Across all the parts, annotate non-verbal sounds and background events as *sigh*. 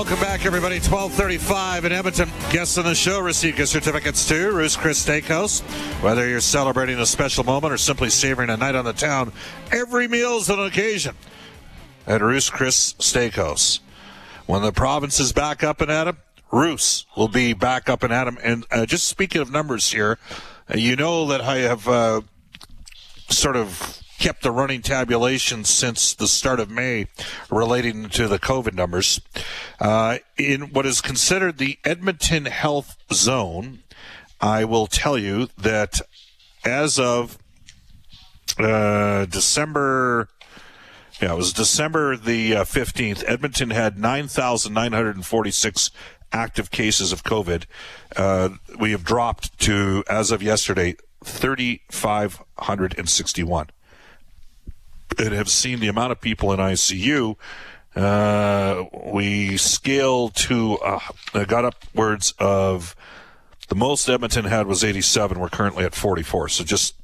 Welcome back, everybody. 1235 in Edmonton. Guests on the show receive gift certificates to Ruth's Chris Steakhouse. Whether you're celebrating a special moment or simply savoring a night on the town, every meal is an occasion at Ruth's Chris Steakhouse. When the province is back up and at 'em, Ruth's will be back up and at 'em. And uh, just speaking of numbers here, uh, you know that I have uh, sort of kept the running tabulation since the start of May relating to the COVID numbers. Uh, in what is considered the Edmonton Health Zone, I will tell you that as of uh, December. Yeah, it was December the uh, 15th. Edmonton had 9,946 active cases of COVID. Uh, we have dropped to, as of yesterday, 3,561 and have seen the amount of people in ICU. Uh, we scaled to, uh, got upwards of, the most Edmonton had was 87. We're currently at 44. So just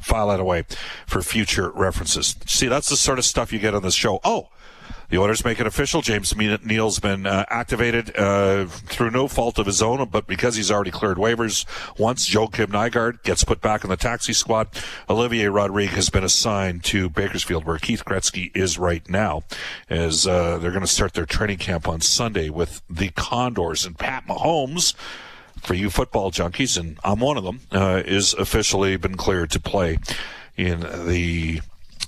file that away for future references. See, that's the sort of stuff you get on this show. Oh, the Oilers make it official. James Neal's been uh, activated uh, through no fault of his own, but because he's already cleared waivers once, Joakim Nygard gets put back in the taxi squad. Olivier Rodrigue has been assigned to Bakersfield, where Keith Gretzky is right now, as uh, they're going to start their training camp on Sunday with the Condors and Pat Mahomes for you football junkies, and I'm one of them, uh, is officially been cleared to play in the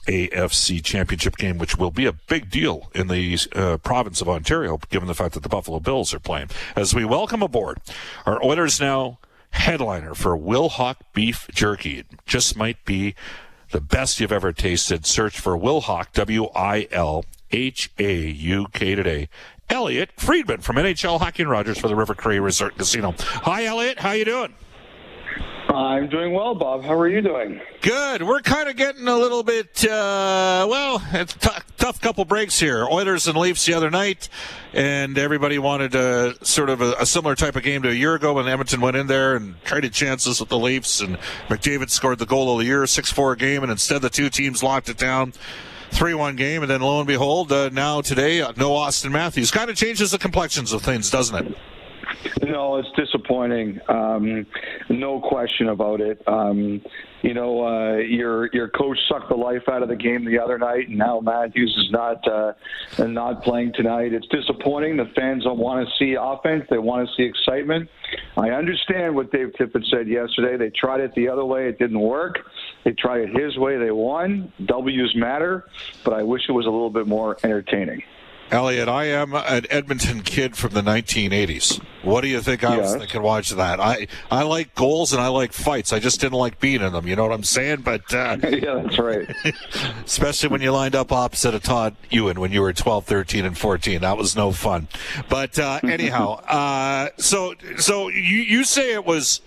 AFC Championship game, which will be a big deal in the uh, province of Ontario, given the fact that the Buffalo Bills are playing. As we welcome aboard our Oilers now headliner for Wilhauk Beef Jerky. It just might be the best you've ever tasted. Search for Wilhauk, W I L H A U K today. Elliot Friedman from NHL Hockey and Rogers for the River Cree Resort Casino. Hi, Elliot. How you doing? I'm doing well, Bob. How are you doing? Good. We're kind of getting a little bit, uh, well, it's t- tough couple breaks here. Oilers and Leafs the other night, and everybody wanted a, sort of a, a, similar type of game to a year ago when Edmonton went in there and traded chances with the Leafs, and McDavid scored the goal of the year, 6-4 game, and instead the two teams locked it down. 3-1 game, and then lo and behold, uh, now today, uh, no Auston Matthews. Kind of changes the complexions of things, doesn't it? No, it's disappointing. Um, no question about it. Um, you know, uh, your your coach sucked the life out of the game the other night, and now Matthews is not uh, not playing tonight. It's disappointing. The fans don't want to see offense; they want to see excitement. I understand what Dave Tippett said yesterday. They tried it the other way; it didn't work. They tried it his way; they won. W's matter, but I wish it was a little bit more entertaining. Elliot, I am an Edmonton kid from the 1980s. What do you think I was thinking watching that? I, I like goals and I like fights. I just didn't like being in them. You know what I'm saying? But uh, *laughs* yeah, that's right. *laughs* especially when you lined up opposite of Todd Ewen when you were 12, 13, and 14. That was no fun. But uh, anyhow, *laughs* uh, so so you you say it was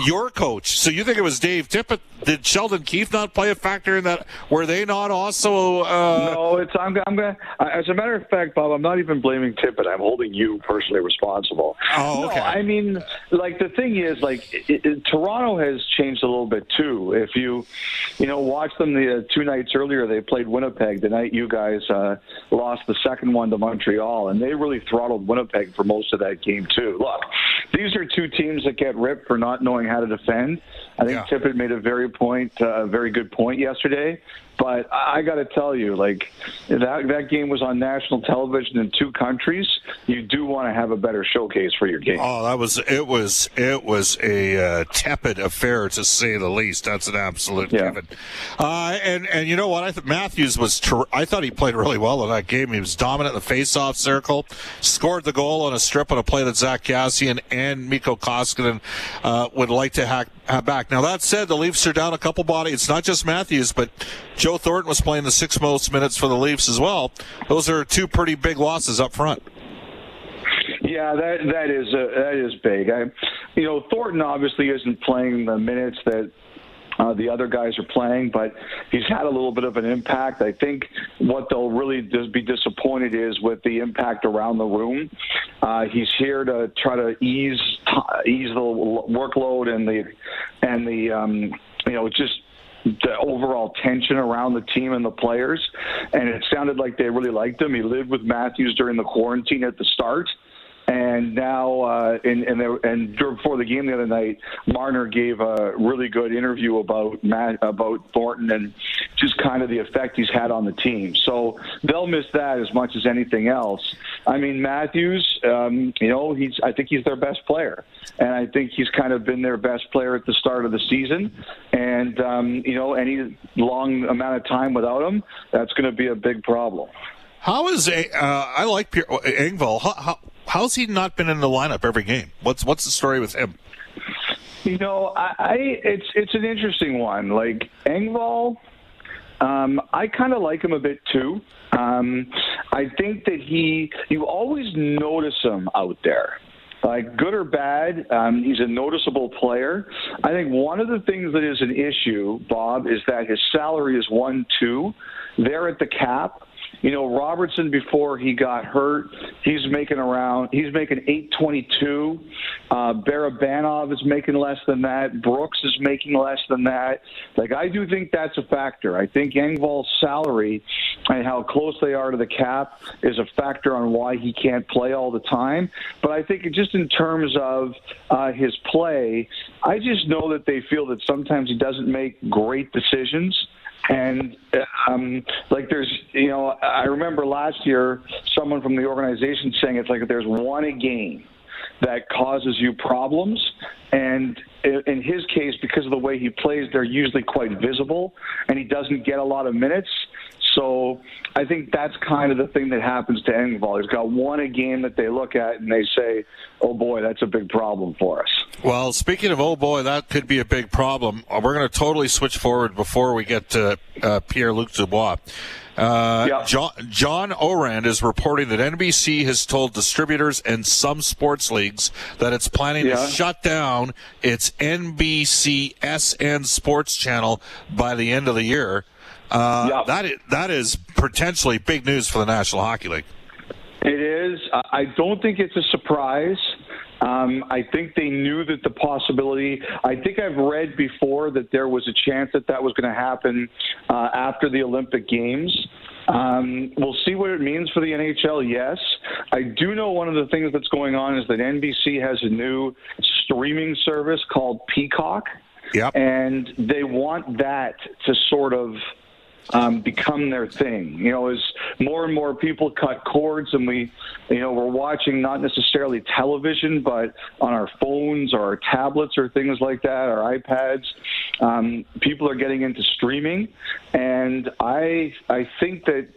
your coach. So you think it was Dave Tippett? Did Sheldon Keefe not play a factor in that? Were they not also? Uh... No, it's I'm, I'm gonna. As a matter of fact, Bob, I'm not even blaming Tippett. I'm holding you personally responsible. Oh, okay. No, I mean, like the thing is, like it, it, Toronto has changed a little bit too. If you, you know, watch them the uh, two nights earlier, they played Winnipeg. The night you guys uh, lost the second one to Montreal, and they really throttled Winnipeg for most of that game too. Look, these are two teams that get ripped for not knowing how to defend. I think Yeah. Tippett made a very point, uh, a very good point yesterday. But I, got to tell you, like that that game was on national television in two countries. You do want to have a better showcase for your game. Oh, that was it. Was it was a uh, tepid affair to say the least. That's an absolute Yeah. given. Uh, and and you know what? I thought Matthews was. Ter- I thought he played really well in that game. He was dominant in the face-off circle. Scored the goal on a strip on a play that Zack Kassian and Mikko Koskinen uh, would like to hack, have back. Now that said, the Leafs are down a couple body. It's not just Matthews, but Joe Thornton was playing the six most minutes for the Leafs as well. Those are two pretty big losses up front. Yeah, that that is uh, that is big. I, you know, Thornton obviously isn't playing the minutes that uh, the other guys are playing, but he's had a little bit of an impact. I think what they'll really be disappointed is with the impact around the room. Uh, he's here to try to ease ease the workload and the and the um, you know just the overall tension around the team and the players. And it sounded like they really liked him. He lived with Matthews during the quarantine at the start. And now, uh, and and, there, and before the game the other night, Marner gave a really good interview about Matt, about Thornton and just kind of the effect he's had on the team. So they'll miss that as much as anything else. I mean, Matthews, um, you know, he's I think he's their best player, and I think he's kind of been their best player at the start of the season. And um, you know, any long amount of time without him, that's going to be a big problem. How is a? Uh, I like Pierre, Engvall. How, how how's he not been in the lineup every game? What's what's the story with him? You know, I, I it's it's an interesting one. Like Engvall, um, I kind of like him a bit too. Um, I think that he, you always notice him out there. Like good or bad, um, he's a noticeable player. I think one of the things that is an issue, Bob, is that his salary is one two. They're at the cap. You know, Robertson before he got hurt, he's making around he's making eight twenty two. Uh Barabanov is making less than that. Brooks is making less than that. Like I do think that's a factor. I think Engvall's salary and how close they are to the cap is a factor on why he can't play all the time. But I think just in terms of uh, his play, I just know that they feel that sometimes he doesn't make great decisions. And um, like there's, you know, I remember last year someone from the organization saying it's like there's one a game that causes you problems. And in his case, because of the way he plays, they're usually quite visible, and he doesn't get a lot of minutes. So I think that's kind of the thing that happens to Engvall. He's got one a game that they look at and they say, "Oh boy, that's a big problem for us." Well, speaking of oh boy, that could be a big problem. Uh, We're going to totally switch forward before we get to uh, Pierre Luc Dubois. Uh, Yeah. John, John Ourand is reporting that NBC has told distributors and some sports leagues that it's planning Yeah. to shut down its NBC SN Sports channel by the end of the year. Uh, Yeah. that is, that is potentially big news for the National Hockey League. It is. I- I don't think it's a surprise. Um, I think they knew that the possibility. I think I've read before that there was a chance that that was going to happen uh, after the Olympic Games. Um, we'll see what it means for the NHL. Yes, I do know one of the things that's going on is that NBC has a new streaming service called Peacock, Yep. and they want that to sort of um, become their thing. You know, as more and more people cut cords, and we, you know, we're watching not necessarily television, but on our phones or our tablets or things like that, our iPads. Um, people are getting into streaming, and I, I think that.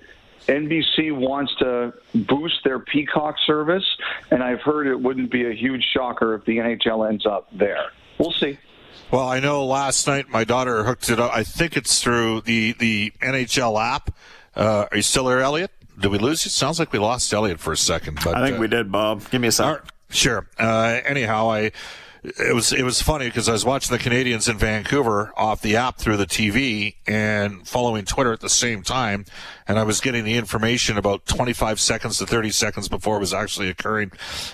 NBC wants to boost their Peacock service, and I've heard it wouldn't be a huge shocker if the NHL ends up there. We'll see. Well, I know last night my daughter hooked it up. I think it's through the, the NHL app. Uh, are you still there, Elliot? Did we lose you? Sounds like we lost Elliot for a second. But I think uh, we did, Bob. Give me a all sec. right, sure. Uh, anyhow, I it was it was funny because I was watching the Canadiens in Vancouver off the app through the TV and following Twitter at the same time, and I was getting the information about 25 seconds to 30 seconds before it was actually occurring,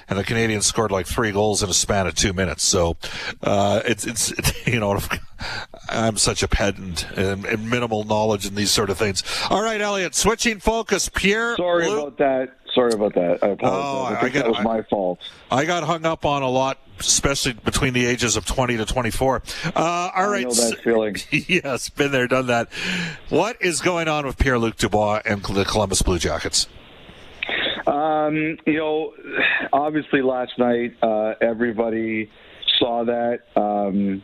and the Canadiens scored like three goals in a span of two minutes. So uh, it's it's *laughs* you know I'm such a pedant and, and, minimal knowledge in these sort of things. All right, Elliot, switching focus. Pierre, sorry about that. Sorry about that. I apologize. Oh, I, I got, that was my fault. I got hung up on a lot especially between the ages of 20 to 24. Uh, all right. I know that feeling. *laughs* yes, been there, done that. What is going on with Pierre Luc Dubois and the Columbus Blue Jackets? Um, you know, obviously last night uh, everybody saw that. Um,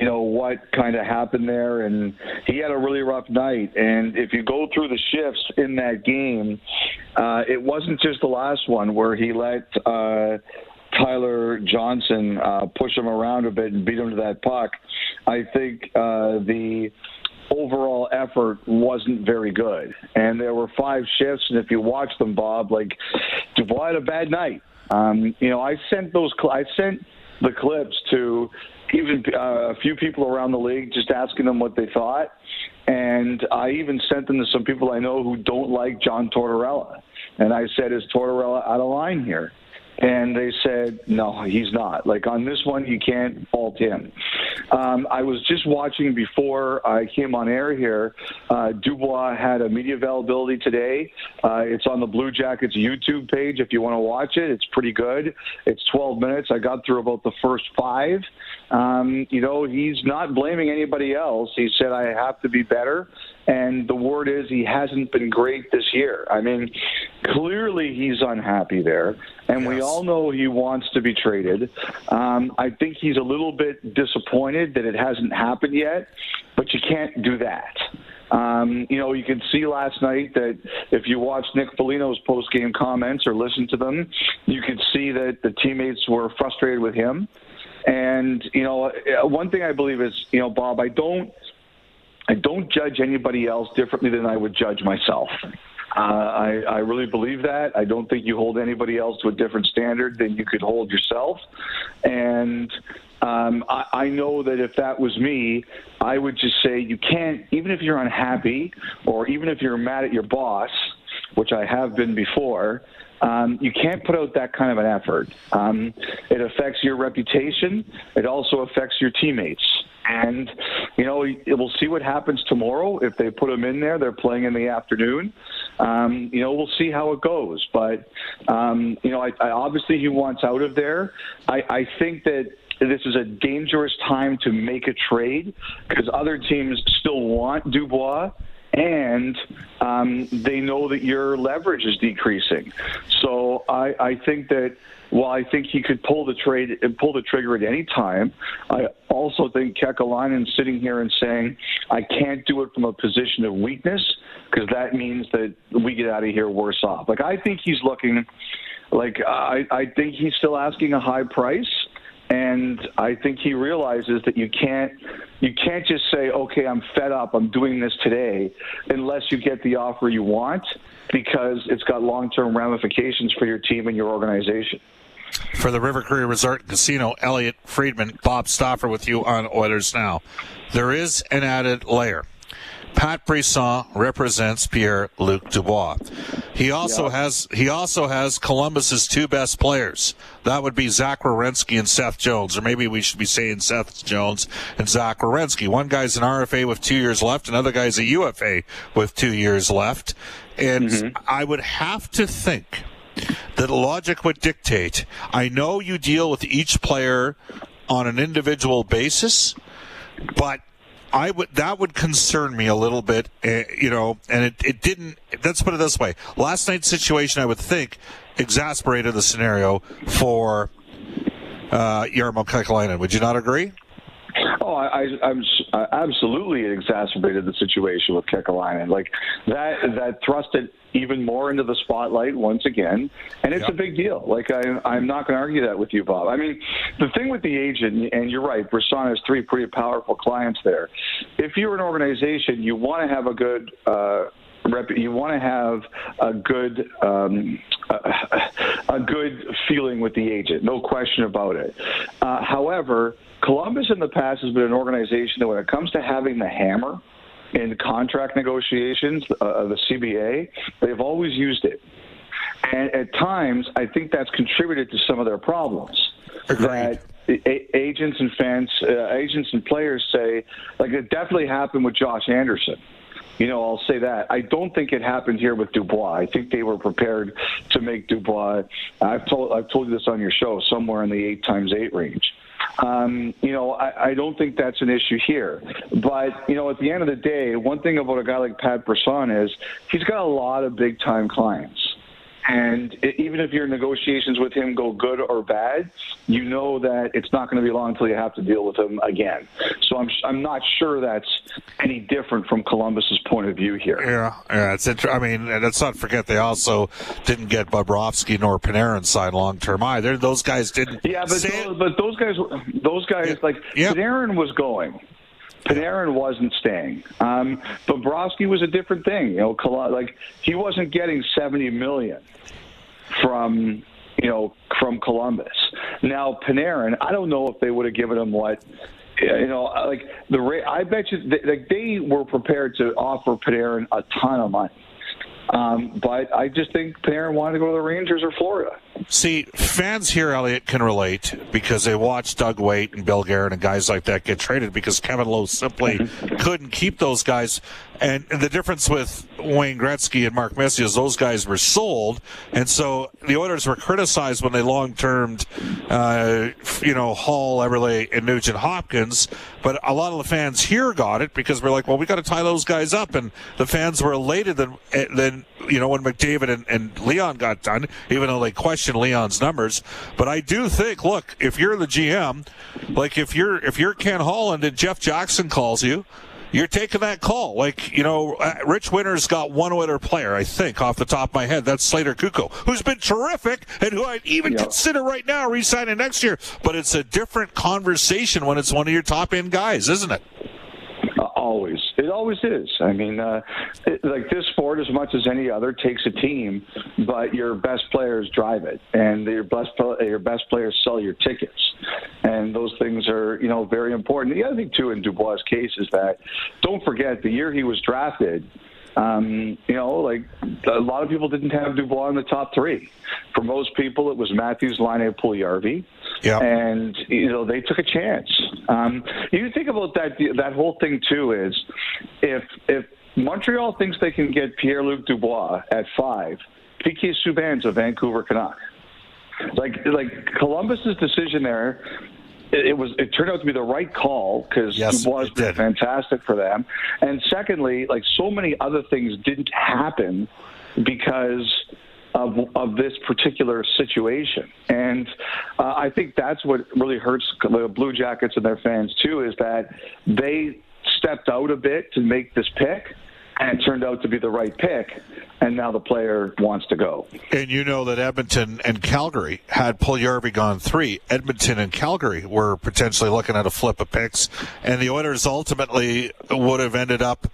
you know what kind of happened there, and he had a really rough night. And if you go through the shifts in that game, uh, it wasn't just the last one where he let uh, Tyler Johnson uh, push him around a bit and beat him to that puck. I think uh, the overall effort wasn't very good. And there were five shifts, and if you watch them, Bob, like Dubois had a bad night. Um, you know, I sent those. I sent the clips to even uh, a few people around the league, just asking them what they thought. And I even sent them to some people I know who don't like John Tortorella. And I said, "Is Tortorella out of line here?" And they said no he's not. Like on this one you can't fault him. Um, i was just watching before i came on air here uh, dubois had a media availability today. Uh, it's on the blue jackets youtube page if you want to watch it. It's pretty good. It's 12 minutes. I got through about the first five. Um, you know he's not blaming anybody else. He said i have to be better and the word is he hasn't been great this year. I mean, clearly he's unhappy there, and yes. we all know he wants to be traded. Um, I think he's a little bit disappointed that it hasn't happened yet, but you can't do that. Um, you know, you can see last night that if you watch Nick Foligno's post-game comments or listen to them, you could see that the teammates were frustrated with him. And you know, one thing I believe is, you know, Bob, I don't I don't judge anybody else differently than I would judge myself. Uh, I, I really believe that. I don't think you hold anybody else to a different standard than you could hold yourself. And um, I, I know that if that was me, I would just say you can't, even if you're unhappy or even if you're mad at your boss, which I have been before, um, you can't put out that kind of an effort. Um, it affects your reputation. It also affects your teammates. And, you know, we'll see what happens tomorrow. If they put him in there, they're playing in the afternoon. Um, you know, we'll see how it goes. But, um, you know, I, I, obviously he wants out of there. I, I think that this is a dangerous time to make a trade because other teams still want Dubois and um, they know that your leverage is decreasing. So I, I think that while I think he could pull the trade and pull the trigger at any time, I also think Kekalainen sitting here and saying I can't do it from a position of weakness because that means that we get out of here worse off. Like I think he's looking like I, I think he's still asking a high price and I think he realizes that you can't you can't just say, "Okay, I'm fed up. I'm doing this today," unless you get the offer you want, because it's got long-term ramifications for your team and your organization. For the River Cree Resort Casino, Elliot Friedman, Bob Stauffer with you on Oilers Now. There is an added layer. Pat Brisson represents Pierre Luc Dubois. He also yeah. has he also has Columbus's two best players. That would be Zach Werenski and Seth Jones, or maybe we should be saying Seth Jones and Zach Werenski. One guy's an RFA with two years left, another guy's a UFA with two years left. And mm-hmm. I would have to think that logic would dictate. I know you deal with each player on an individual basis, but I would that would concern me a little bit, uh, you know, and it, it didn't. Let's put it this way: last night's situation, I would think, exasperated the scenario for uh, Jarmo Kekalainen. Would you not agree? Oh, I, I, am absolutely it exacerbated the situation with Kekalainen. Like that, that thrust it even more into the spotlight once again, and it's yep. a big deal. Like I, I'm not going to argue that with you, Bob. I mean, the thing with the agent, and you're right, Brisson has three pretty powerful clients there. If you're an organization, you want to have a good. Uh, rep- you want to have a good um, a, a good feeling with the agent, no question about it. Uh, however, Columbus in the past has been an organization that, when it comes to having the hammer in contract negotiations, uh, the CBA, they've always used it. And at times, I think that's contributed to some of their problems. Agreed. That agents and fans, uh, agents and players say, like it definitely happened with Josh Anderson. You know, I'll say that. I don't think it happened here with Dubois. I think they were prepared to make Dubois. I've told I've told you this on your show, somewhere in the eight times eight range. Um, you know, I, I don't think that's an issue here. But you know, at the end of the day, one thing about a guy like Pat Brisson is he's got a lot of big time clients. And even if your negotiations with him go good or bad, you know that it's not going to be long until you have to deal with him again. So I'm I'm not sure that's any different from Columbus's point of view here. Yeah, yeah, it's inter- I mean, and let's not forget they also didn't get Bobrovsky nor Panarin signed long term either. Those guys didn't. Yeah, but those, but those guys, those guys, Yeah. like Yeah. Panarin was going. Panarin wasn't staying. Um, Bobrovsky was a different thing. You know, like he wasn't getting seventy million from you know from Columbus. Now Panarin, I don't know if they would have given him what. You know, like the rate. I bet you, like they were prepared to offer Panarin a ton of money, um, but I just think Panarin wanted to go to the Rangers or Florida. See, fans here, Elliot, can relate because they watch Doug Weight and Bill Guerin and guys like that get traded because Kevin Lowe simply couldn't keep those guys. And the difference with Wayne Gretzky and Mark Messier is those guys were sold, and so the Oilers were criticized when they long-termed, uh, you know, Hall, Eberle, and Nugent Hopkins. But a lot of the fans here got it because we're like, well, we got to tie those guys up, and the fans were elated than than you know when McDavid and, and Leon got done, even though they questioned Leon's numbers. But I do think, look, if you're the GM, like if you're if you're Ken Holland and Jeff Jackson calls you. You're taking that call. Like, you know, uh, Rich Winter's got one Oiler player, I think, off the top of my head. That's Slater Koekkoek, who's been terrific and who I'd even Yeah. consider right now re-signing next year. But it's a different conversation when it's one of your top end guys, isn't it? Always, it always is. I mean, uh, it, like this sport, as much as any other, takes a team, but your best players drive it, and your best your best players sell your tickets, and those things are you know very important. The other thing too in Dubois' case is that don't forget the year he was drafted. Um, you know, like a lot of people didn't have Dubois in the top three. For most people, it was Matthews, Laine, Puljujärvi Yeah. and you know they took a chance. Um, you think about that that whole thing too is if if Montreal thinks they can get Pierre Luc Dubois at five, PK Subban's a Vancouver Canuck. Like like Columbus's decision there. It, it was. It turned out to be the right call because Yes, Dubois has it been did. fantastic for them. And secondly, like so many other things didn't happen because of, of this particular situation. And uh, I think that's what really hurts the Blue Jackets and their fans too is that they stepped out a bit to make this pick. And it turned out to be the right pick, and now the player wants to go. And you know that Edmonton and Calgary had Puljujärvi gone three. Edmonton and Calgary were potentially looking at a flip of picks, and the Oilers ultimately would have ended up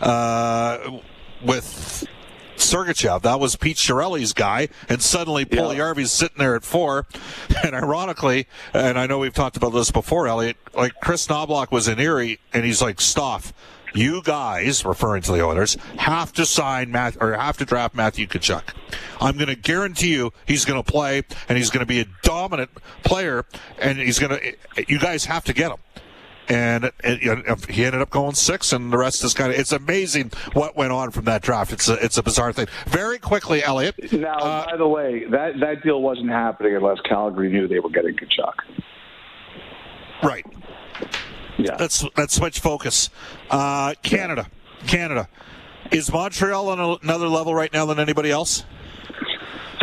uh, with Sergachev. That was Pete Chiarelli's guy, and suddenly Yeah. Puljujärvi's sitting there at four. *laughs* And ironically, and I know we've talked about this before, Elliot, like Kris Knoblauch was in Erie, and he's like, Stoff, you guys, referring to the Oilers, have to sign Matt or have to draft Matthew Tkachuk. I'm going to guarantee you he's going to play and he's going to be a dominant player, and he's going to. You guys have to get him. And it, it, he ended up going six, and the rest is kind of. It's amazing what went on from that draft. It's a, it's a bizarre thing. Very quickly, Elliot. Now, uh, by the way, that that deal wasn't happening unless Calgary knew they were getting Tkachuk. right. Yeah. Let's let's switch focus. Uh, Canada, Canada, is Montreal on another level right now than anybody else?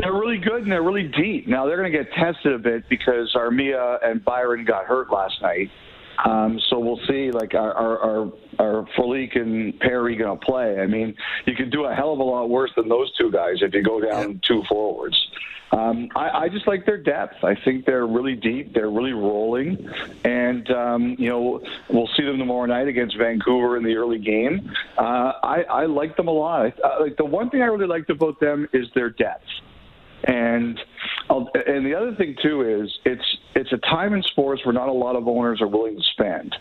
They're really good and they're really deep. Now they're going to get tested a bit because Armia and Byron got hurt last night. Um, so we'll see. Like, are are are, are and Perry going to play? I mean, you can do a hell of a lot worse than those two guys if you go down two forwards. Um, I, I just like their depth. I think they're really deep. They're really rolling, and um, you know we'll see them tomorrow night against Vancouver in the early game. Uh, I, I like them a lot. Uh, like the one thing I really liked about them is their depth. And I'll, and the other thing too is it's it's a time in sports where not a lot of owners are willing to spend.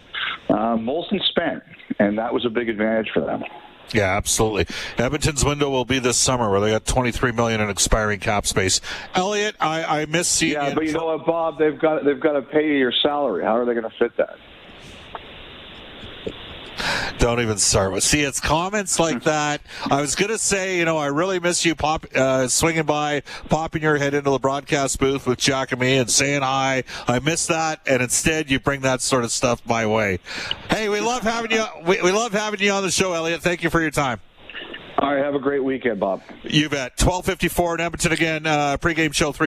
Um, Molson spent, and that was a big advantage for them. Yeah, absolutely. Edmonton's window will be this summer, where they got 23 million in expiring cap space. Elliot, I, I miss seeing. Yeah, but you know what, Bob? They've got they've got to pay you your salary. How are they going to fit that? Don't even start with. See, it's comments like *laughs* that. I was gonna say, you know, I really miss you, pop, uh, swinging by, popping your head into the broadcast booth with Jack and me, and saying hi. I miss that, and instead you bring that sort of stuff my way. Hey, we love having you. We, we love having you on the show, Elliot. Thank you for your time. All right, have a great weekend, Bob. You bet. Twelve fifty four in Edmonton again. Uh, pregame show three.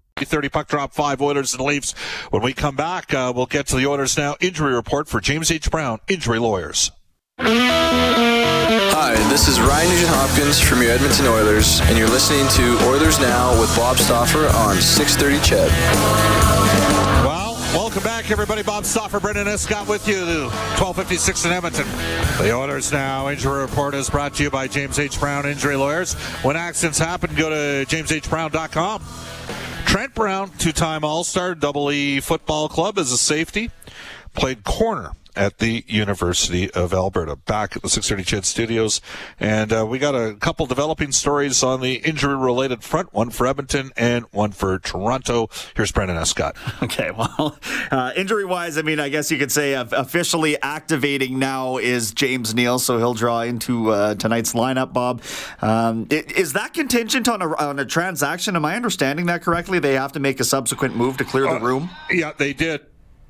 30 puck drop five Oilers and Leafs. When we come back, uh, we'll get to the Oilers now injury report for James H. Brown, injury lawyers. Hi, this is Ryan Nugent Hopkins from your Edmonton Oilers, and you're listening to Oilers Now with Bob Stauffer on 630 Ched. Well, welcome back, everybody. Bob Stauffer, Brendan Escott with you, 1256 in Edmonton. The Oilers Now injury report is brought to you by James H. Brown Injury Lawyers. When accidents happen, go to jameshbrown.com. Trent Brown, two time All Star, Double E Football Club as a safety, played corner at the University of Alberta. Back at the 630 Ched Studios, and uh, we got a couple developing stories on the injury-related front. One for Edmonton and one for Toronto. Here's Brendan Escott. *laughs* Okay, well, *laughs* uh, injury-wise, I mean, I guess you could say uh, officially activating now is James Neal, so he'll draw into uh, tonight's lineup. Bob, um, is that contingent on a on a transaction? Am I understanding that correctly? They have to make a subsequent move to clear the room. Yeah, they did.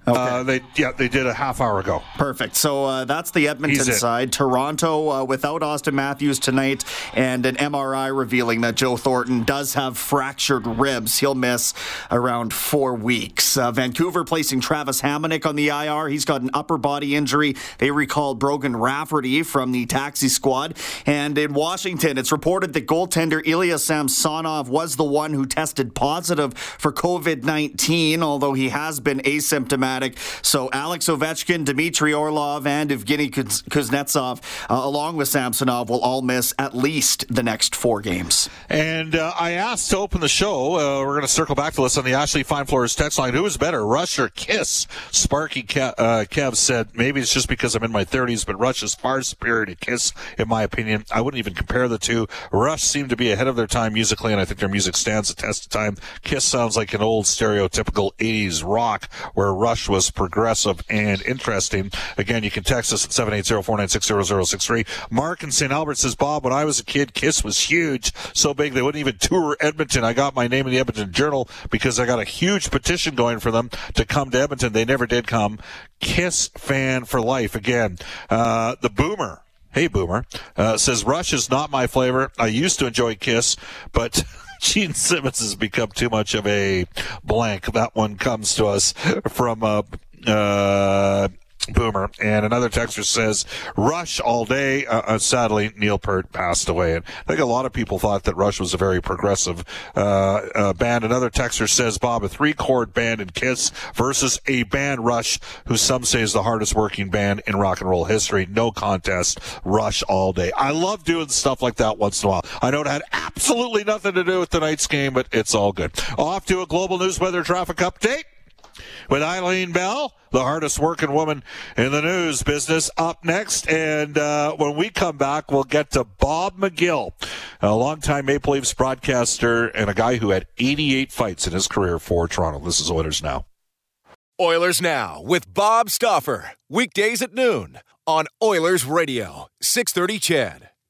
Okay. Uh, they yeah they did a half hour ago. Perfect. So uh, that's the Edmonton side. Toronto uh, without Auston Matthews tonight, and an MRI revealing that Joe Thornton does have fractured ribs. He'll miss around four weeks. Uh, Vancouver placing Travis Hamonic on the IR. He's got an upper body injury. They recalled Brogan Rafferty from the taxi squad. And in Washington, it's reported that goaltender Ilya Samsonov was the one who tested positive for COVID 19, although he has been asymptomatic. So Alex Ovechkin, Dmitry Orlov, and Evgeny Kuznetsov, uh, along with Samsonov, will all miss at least the next four games. And uh, I asked to open the show. Uh, we're going to circle back to this on the Ashley Fine Floors text line. Who is better, Rush or Kiss? Sparky Kev, uh, Kev said maybe it's just because I'm in my 30s, but Rush is far superior to Kiss, in my opinion. I wouldn't even compare the two. Rush seemed to be ahead of their time musically, and I think their music stands the test of time. Kiss sounds like an old stereotypical 80s rock, where Rush was progressive and interesting. Again, you can text us at 780-496-0063. Mark in St. Albert says, Bob, when I was a kid, Kiss was huge, so big they wouldn't even tour Edmonton. I got my name in the Edmonton Journal because I got a huge petition going for them to come to Edmonton. They never did come. Kiss fan for life. Again, uh, the Boomer. Hey, Boomer, uh, says Rush is not my flavor. I used to enjoy Kiss, but *laughs* Gene Simmons has become too much of a blank. That one comes to us from uh, uh, Boomer. And another texter says, Rush all day. Uh, uh, sadly, Neil Peart passed away. And I think a lot of people thought that Rush was a very progressive uh, uh, band. Another texter says, Bob, a three chord band in Kiss versus a band Rush, who some say is the hardest working band in rock and roll history. No contest. Rush all day. I love doing stuff like that once in a while. I know it had absolutely nothing to do with tonight's game, but it's all good. Off to a global news weather traffic update with Eileen Bell, the hardest working woman in the news business, up next. And uh, when we come back, we'll get to Bob McGill, a longtime Maple Leafs broadcaster and a guy who had 88 fights in his career for Toronto. This is Oilers Now. Oilers Now with Bob Stauffer. Weekdays at noon on Oilers Radio, 630 CHED.